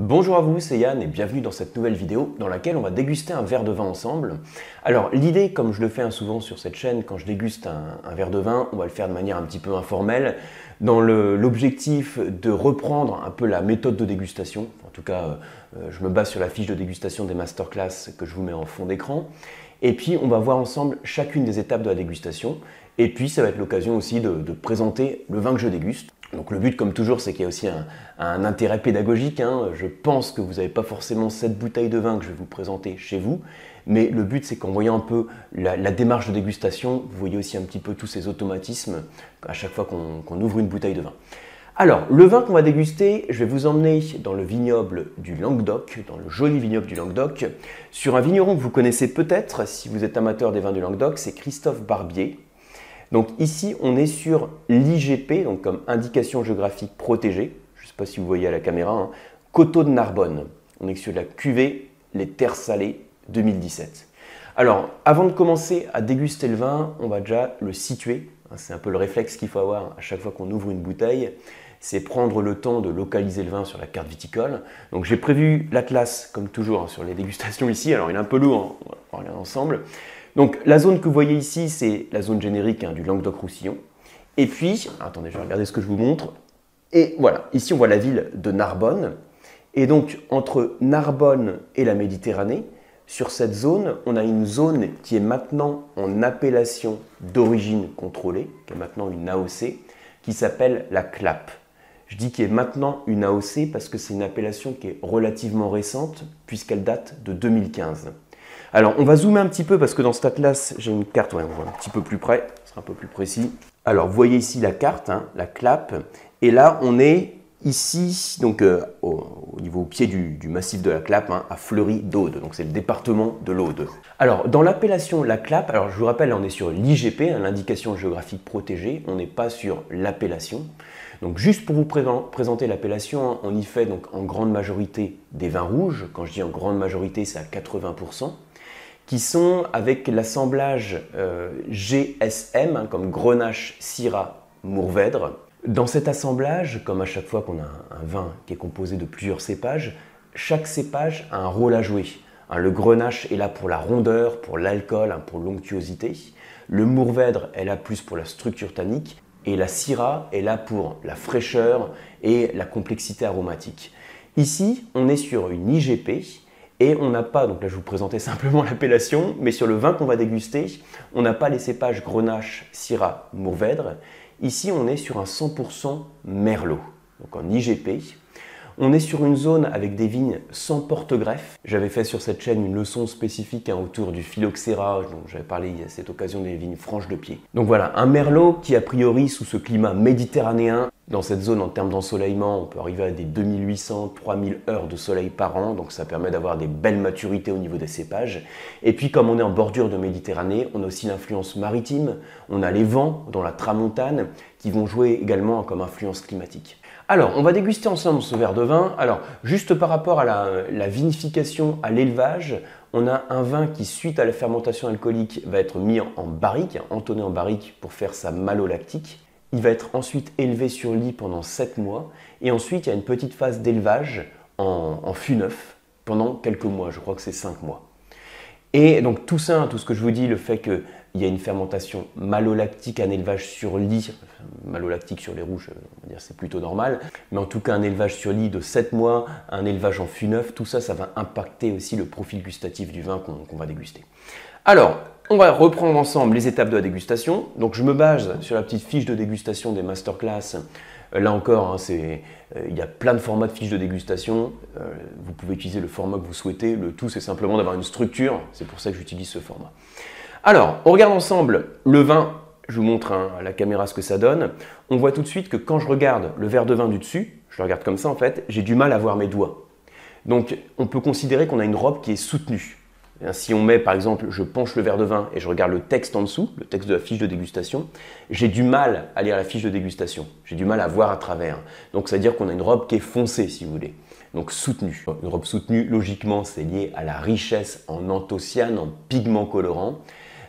Bonjour à vous, c'est Yann et bienvenue dans cette nouvelle vidéo dans laquelle on va déguster un verre de vin ensemble. Alors l'idée, comme je le fais souvent sur cette chaîne, quand je déguste un, verre de vin, on va le faire de manière un petit peu informelle, dans l'objectif de reprendre un peu la méthode de dégustation. En tout cas, euh, je me base sur la fiche de dégustation des masterclass que je vous mets en fond d'écran. Et puis on va voir ensemble chacune des étapes de la dégustation. Et puis ça va être l'occasion aussi de présenter le vin que je déguste. Donc le but, comme toujours, c'est qu'il y a aussi un, intérêt pédagogique. Hein. Je pense que vous n'avez pas forcément cette bouteille de vin que je vais vous présenter chez vous, mais le but, c'est qu'en voyant un peu la, démarche de dégustation, vous voyez aussi un petit peu tous ces automatismes à chaque fois qu'on ouvre une bouteille de vin. Alors, le vin qu'on va déguster, je vais vous emmener dans le vignoble du Languedoc, dans le joli vignoble du Languedoc, sur un vigneron que vous connaissez peut-être si vous êtes amateur des vins du Languedoc, c'est Christophe Barbier. Donc ici, on est sur l'IGP, donc comme indication géographique protégée. Je ne sais pas si vous voyez à la caméra, hein. Coteau de Narbonne. On est sur la cuvée Les Terres Salées 2017. Alors, avant de commencer à déguster le vin, on va déjà le situer. Hein, c'est un peu le réflexe qu'il faut avoir à chaque fois qu'on ouvre une bouteille. C'est prendre le temps de localiser le vin sur la carte viticole. Donc j'ai prévu l'atlas, comme toujours, hein, sur les dégustations ici. Alors il est un peu lourd, on va regarder ensemble. Donc la zone que vous voyez ici, c'est la zone générique hein, du Languedoc-Roussillon. Et puis, attendez, je vais regarder ce que je vous montre. Et voilà, ici on voit la ville de Narbonne. Et donc entre Narbonne et la Méditerranée, sur cette zone, on a une zone qui est maintenant en appellation d'origine contrôlée, qui est maintenant une AOC, qui s'appelle la CLAP. Je dis qu'il est maintenant une AOC parce que c'est une appellation qui est relativement récente, puisqu'elle date de 2015. Alors, on va zoomer un petit peu parce que dans cet atlas, j'ai une carte, on voit un petit peu plus près, ce sera un peu plus précis. Alors, vous voyez ici la carte, hein, la clap, et là, on est ici, donc euh, au, niveau au pied du, massif de la Clappe, hein, à Fleury d'Aude. Donc c'est le département de l'Aude. Alors dans l'appellation la Clappe, alors je vous rappelle, on est sur l'IGP, hein, l'indication géographique protégée. On n'est pas sur l'appellation. Donc juste pour vous présenter l'appellation, on y fait donc en grande majorité des vins rouges. Quand je dis en grande majorité, c'est à 80% qui sont avec l'assemblage euh, GSM, hein, comme Grenache, Syrah, Mourvèdre. Dans cet assemblage, comme à chaque fois qu'on a un, vin qui est composé de plusieurs cépages, chaque cépage a un rôle à jouer. Hein, le Grenache est là pour la rondeur, pour l'alcool, hein, pour l'onctuosité. Le Mourvèdre est là plus pour la structure tannique. Et la Syrah est là pour la fraîcheur et la complexité aromatique. Ici, on est sur une IGP et on n'a pas, donc là je vous présentais simplement l'appellation, mais sur le vin qu'on va déguster, on n'a pas les cépages Grenache, Syrah, Mourvèdre. Ici, on est sur un 100% Merlot, donc en IGP. On est sur une zone avec des vignes sans porte-greffe. J'avais fait sur cette chaîne une leçon spécifique hein, autour du phylloxéra, dont j'avais parlé à cette occasion des vignes franches de pied. Donc voilà, un merlot qui a priori sous ce climat méditerranéen, dans cette zone en termes d'ensoleillement, on peut arriver à des 2800-3000 heures de soleil par an, donc ça permet d'avoir des belles maturités au niveau des cépages. Et puis comme on est en bordure de Méditerranée, on a aussi l'influence maritime, on a les vents dans la tramontane qui vont jouer également comme influence climatique. Alors, on va déguster ensemble ce verre de vin. Alors, juste par rapport à la, vinification, à l'élevage, on a un vin qui, suite à la fermentation alcoolique, va être mis en barrique, entonné en barrique pour faire sa malolactique. Il va être ensuite élevé sur lit pendant 7 mois. Et ensuite, il y a une petite phase d'élevage en, fût neuf pendant quelques mois. Je crois que c'est 5 mois. Et donc tout ça, tout ce que je vous dis, le fait qu'il y a une fermentation malolactique, un élevage sur lit, malolactique sur les rouges, on va dire c'est plutôt normal, mais en tout cas un élevage sur lit de 7 mois, un élevage en fût neuf, tout ça, ça va impacter aussi le profil gustatif du vin qu'on va déguster. Alors, on va reprendre ensemble les étapes de la dégustation. Donc je me base sur la petite fiche de dégustation des masterclass euh, là encore, hein, euh, il y a plein de formats de fiches de dégustation. Euh, vous pouvez utiliser le format que vous souhaitez. Le tout, c'est simplement d'avoir une structure. C'est pour ça que j'utilise ce format. Alors, on regarde ensemble le vin. Je vous montre hein, à la caméra ce que ça donne. On voit tout de suite que quand je regarde le verre de vin du dessus, je le regarde comme ça en fait, j'ai du mal à voir mes doigts. Donc, on peut considérer qu'on a une robe qui est soutenue. Eh si on met par exemple, je penche le verre de vin et je regarde le texte en dessous, le texte de la fiche de dégustation, j'ai du mal à lire la fiche de dégustation. J'ai du mal à voir à travers. Donc ça veut dire qu'on a une robe qui est foncée, si vous voulez. Donc soutenue. Une robe soutenue, logiquement, c'est lié à la richesse en anthocyane, en pigments colorants.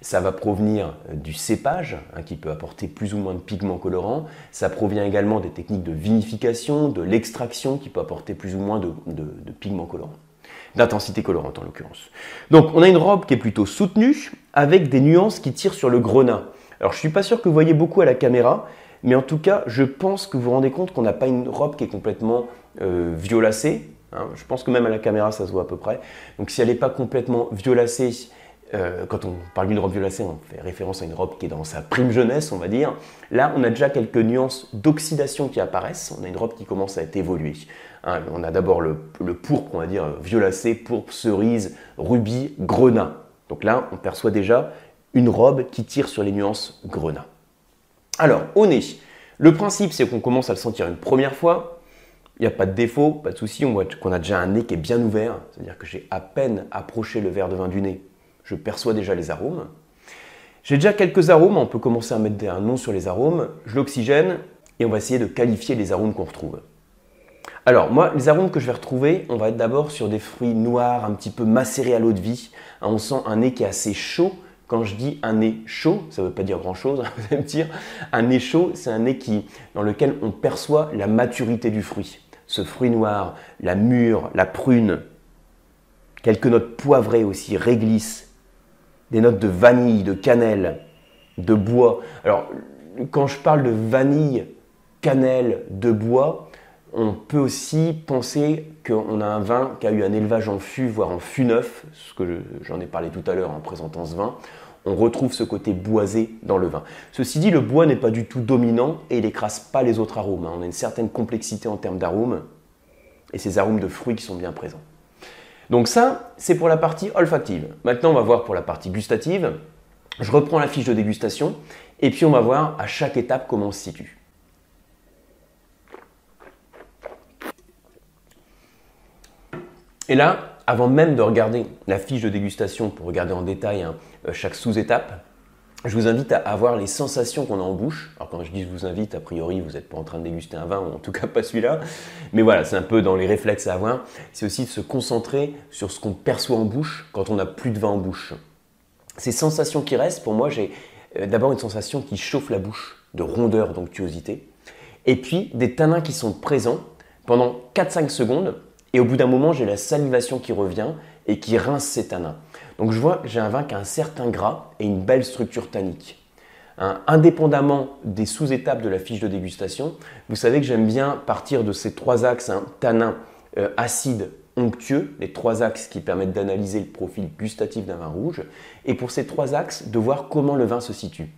ça va provenir du cépage, hein, qui peut apporter plus ou moins de pigments colorants. Ça provient également des techniques de vinification, de l'extraction, qui peut apporter plus ou moins de pigments colorants d'intensité colorante en l'occurrence. Donc on a une robe qui est plutôt soutenue avec des nuances qui tirent sur le grenat. Alors je ne suis pas sûr que vous voyez beaucoup à la caméra, mais en tout cas je pense que vous vous rendez compte qu'on n'a pas une robe qui est complètement euh, violacée. Hein. Je pense que même à la caméra ça se voit à peu près. Donc si elle n'est pas complètement violacée, euh, quand on parle d'une robe violacée, on fait référence à une robe qui est dans sa prime jeunesse, on va dire. Là, on a déjà quelques nuances d'oxydation qui apparaissent. On a une robe qui commence à être évoluée. Hein, on a d'abord le, pourpre, on va dire violacé, pourpre, cerise, rubis, grenat. Donc là, on perçoit déjà une robe qui tire sur les nuances grenat. Alors, au nez, le principe, c'est qu'on commence à le sentir une première fois. Il n'y a pas de défaut, pas de souci. On voit qu'on a déjà un nez qui est bien ouvert, c'est-à-dire que j'ai à peine approché le verre de vin du nez je perçois déjà les arômes. J'ai déjà quelques arômes, on peut commencer à mettre un nom sur les arômes. Je l'oxygène et on va essayer de qualifier les arômes qu'on retrouve. Alors, moi, les arômes que je vais retrouver, on va être d'abord sur des fruits noirs, un petit peu macérés à l'eau de vie. Hein, on sent un nez qui est assez chaud. Quand je dis un nez chaud, ça ne veut pas dire grand-chose, hein, vous dire. Un nez chaud, c'est un nez dans lequel on perçoit la maturité du fruit. Ce fruit noir, la mûre, la prune, quelques notes poivrées aussi, réglisse, des notes de vanille, de cannelle, de bois. Alors, quand je parle de vanille, cannelle, de bois, on peut aussi penser qu'on a un vin qui a eu un élevage en fût, voire en fût neuf, ce que j'en ai parlé tout à l'heure en présentant ce vin. On retrouve ce côté boisé dans le vin. Ceci dit, le bois n'est pas du tout dominant et il n'écrase pas les autres arômes. Hein. On a une certaine complexité en termes d'arômes et ces arômes de fruits qui sont bien présents. Donc ça, c'est pour la partie olfactive. Maintenant, on va voir pour la partie gustative. Je reprends la fiche de dégustation et puis on va voir à chaque étape comment on se situe. Et là, avant même de regarder la fiche de dégustation pour regarder en détail hein, euh, chaque sous-étape, je vous invite à avoir les sensations qu'on a en bouche. Alors quand je dis je vous invite, a priori vous n'êtes pas en train de déguster un vin, ou en tout cas pas celui-là. Mais voilà, c'est un peu dans les réflexes à avoir. C'est aussi de se concentrer sur ce qu'on perçoit en bouche quand on n'a plus de vin en bouche. Ces sensations qui restent, pour moi, j'ai euh, d'abord une sensation qui chauffe la bouche, de rondeur, d'onctuosité. Et puis des tanins qui sont présents pendant 4-5 secondes. Et au bout d'un moment, j'ai la salivation qui revient et qui rince ces tanins. Donc je vois que j'ai un vin qui a un certain gras et une belle structure tannique. Indépendamment des sous-étapes de la fiche de dégustation, vous savez que j'aime bien partir de ces trois axes, hein, tanin, euh, acide, onctueux, les trois axes qui permettent d'analyser le profil gustatif d'un vin rouge, et pour ces trois axes, de voir comment le vin se situe.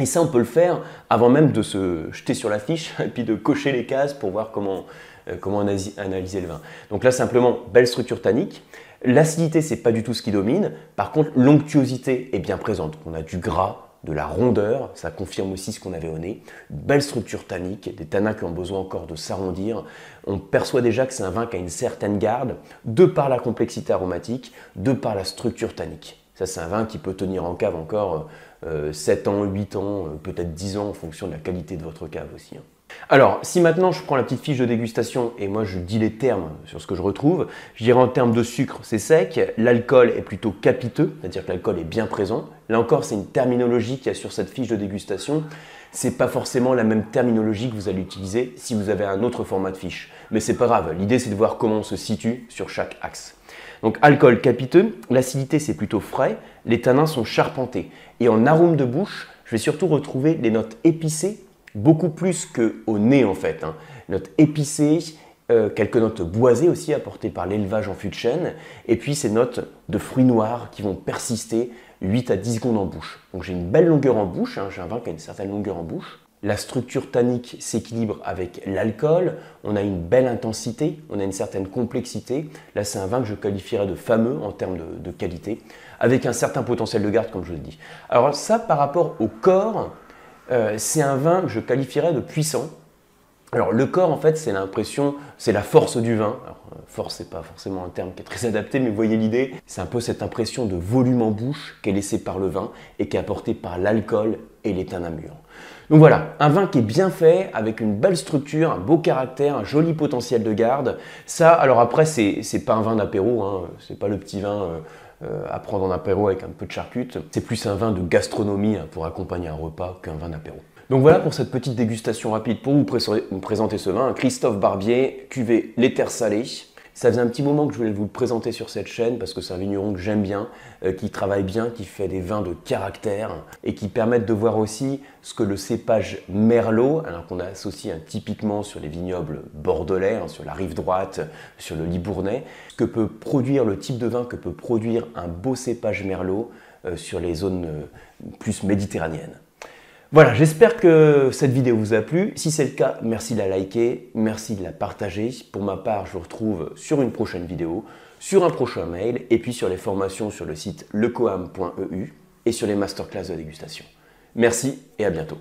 Et ça, on peut le faire avant même de se jeter sur la fiche et puis de cocher les cases pour voir comment, euh, comment analyser le vin. Donc là, simplement, belle structure tannique. L'acidité, c'est pas du tout ce qui domine. Par contre, l'onctuosité est bien présente. On a du gras, de la rondeur, ça confirme aussi ce qu'on avait au nez. belle structure tannique, des tanins qui ont besoin encore de s'arrondir. On perçoit déjà que c'est un vin qui a une certaine garde, de par la complexité aromatique, de par la structure tannique. Ça, c'est un vin qui peut tenir en cave encore 7 euh, ans, 8 ans, euh, peut-être 10 ans en fonction de la qualité de votre cave aussi. Hein. Alors, si maintenant je prends la petite fiche de dégustation et moi je dis les termes sur ce que je retrouve, je dirais en termes de sucre, c'est sec, l'alcool est plutôt capiteux, c'est-à-dire que l'alcool est bien présent. Là encore, c'est une terminologie qu'il y a sur cette fiche de dégustation. C'est pas forcément la même terminologie que vous allez utiliser si vous avez un autre format de fiche. Mais c'est pas grave, l'idée c'est de voir comment on se situe sur chaque axe. Donc alcool capiteux, l'acidité c'est plutôt frais, les tanins sont charpentés. Et en arôme de bouche, je vais surtout retrouver les notes épicées beaucoup plus qu'au nez en fait. Hein. Notes épicées, euh, quelques notes boisées aussi apportées par l'élevage en fût de chêne, et puis ces notes de fruits noirs qui vont persister 8 à 10 secondes en bouche. Donc j'ai une belle longueur en bouche, hein. j'ai un vin qui a une certaine longueur en bouche. La structure tannique s'équilibre avec l'alcool, on a une belle intensité, on a une certaine complexité. Là, c'est un vin que je qualifierais de fameux en termes de, de qualité, avec un certain potentiel de garde, comme je le dis. Alors ça, par rapport au corps, euh, c'est un vin que je qualifierais de puissant. Alors le corps, en fait, c'est l'impression, c'est la force du vin. Alors, euh, force, c'est pas forcément un terme qui est très adapté, mais voyez l'idée. C'est un peu cette impression de volume en bouche qui est laissée par le vin et qui est apportée par l'alcool et l'étain mûr. Donc voilà, un vin qui est bien fait, avec une belle structure, un beau caractère, un joli potentiel de garde. Ça, alors après, c'est pas un vin d'apéro, hein, c'est pas le petit vin. Euh, à prendre en apéro avec un peu de charcute. C'est plus un vin de gastronomie hein, pour accompagner un repas qu'un vin d'apéro. Donc voilà pour cette petite dégustation rapide pour vous, présenter ce vin. Christophe Barbier, cuvée Terres Salées. Ça faisait un petit moment que je voulais vous le présenter sur cette chaîne parce que c'est un vigneron que j'aime bien, euh, qui travaille bien, qui fait des vins de caractère et qui permettent de voir aussi ce que le cépage Merlot, alors qu'on associe typiquement sur les vignobles bordelais, hein, sur la rive droite, sur le Libournais, que peut produire le type de vin que peut produire un beau cépage Merlot euh, sur les zones euh, plus méditerranéennes. Voilà, j'espère que cette vidéo vous a plu. Si c'est le cas, merci de la liker, merci de la partager. Pour ma part, je vous retrouve sur une prochaine vidéo, sur un prochain mail, et puis sur les formations sur le site lecoam.eu et sur les masterclass de dégustation. Merci et à bientôt.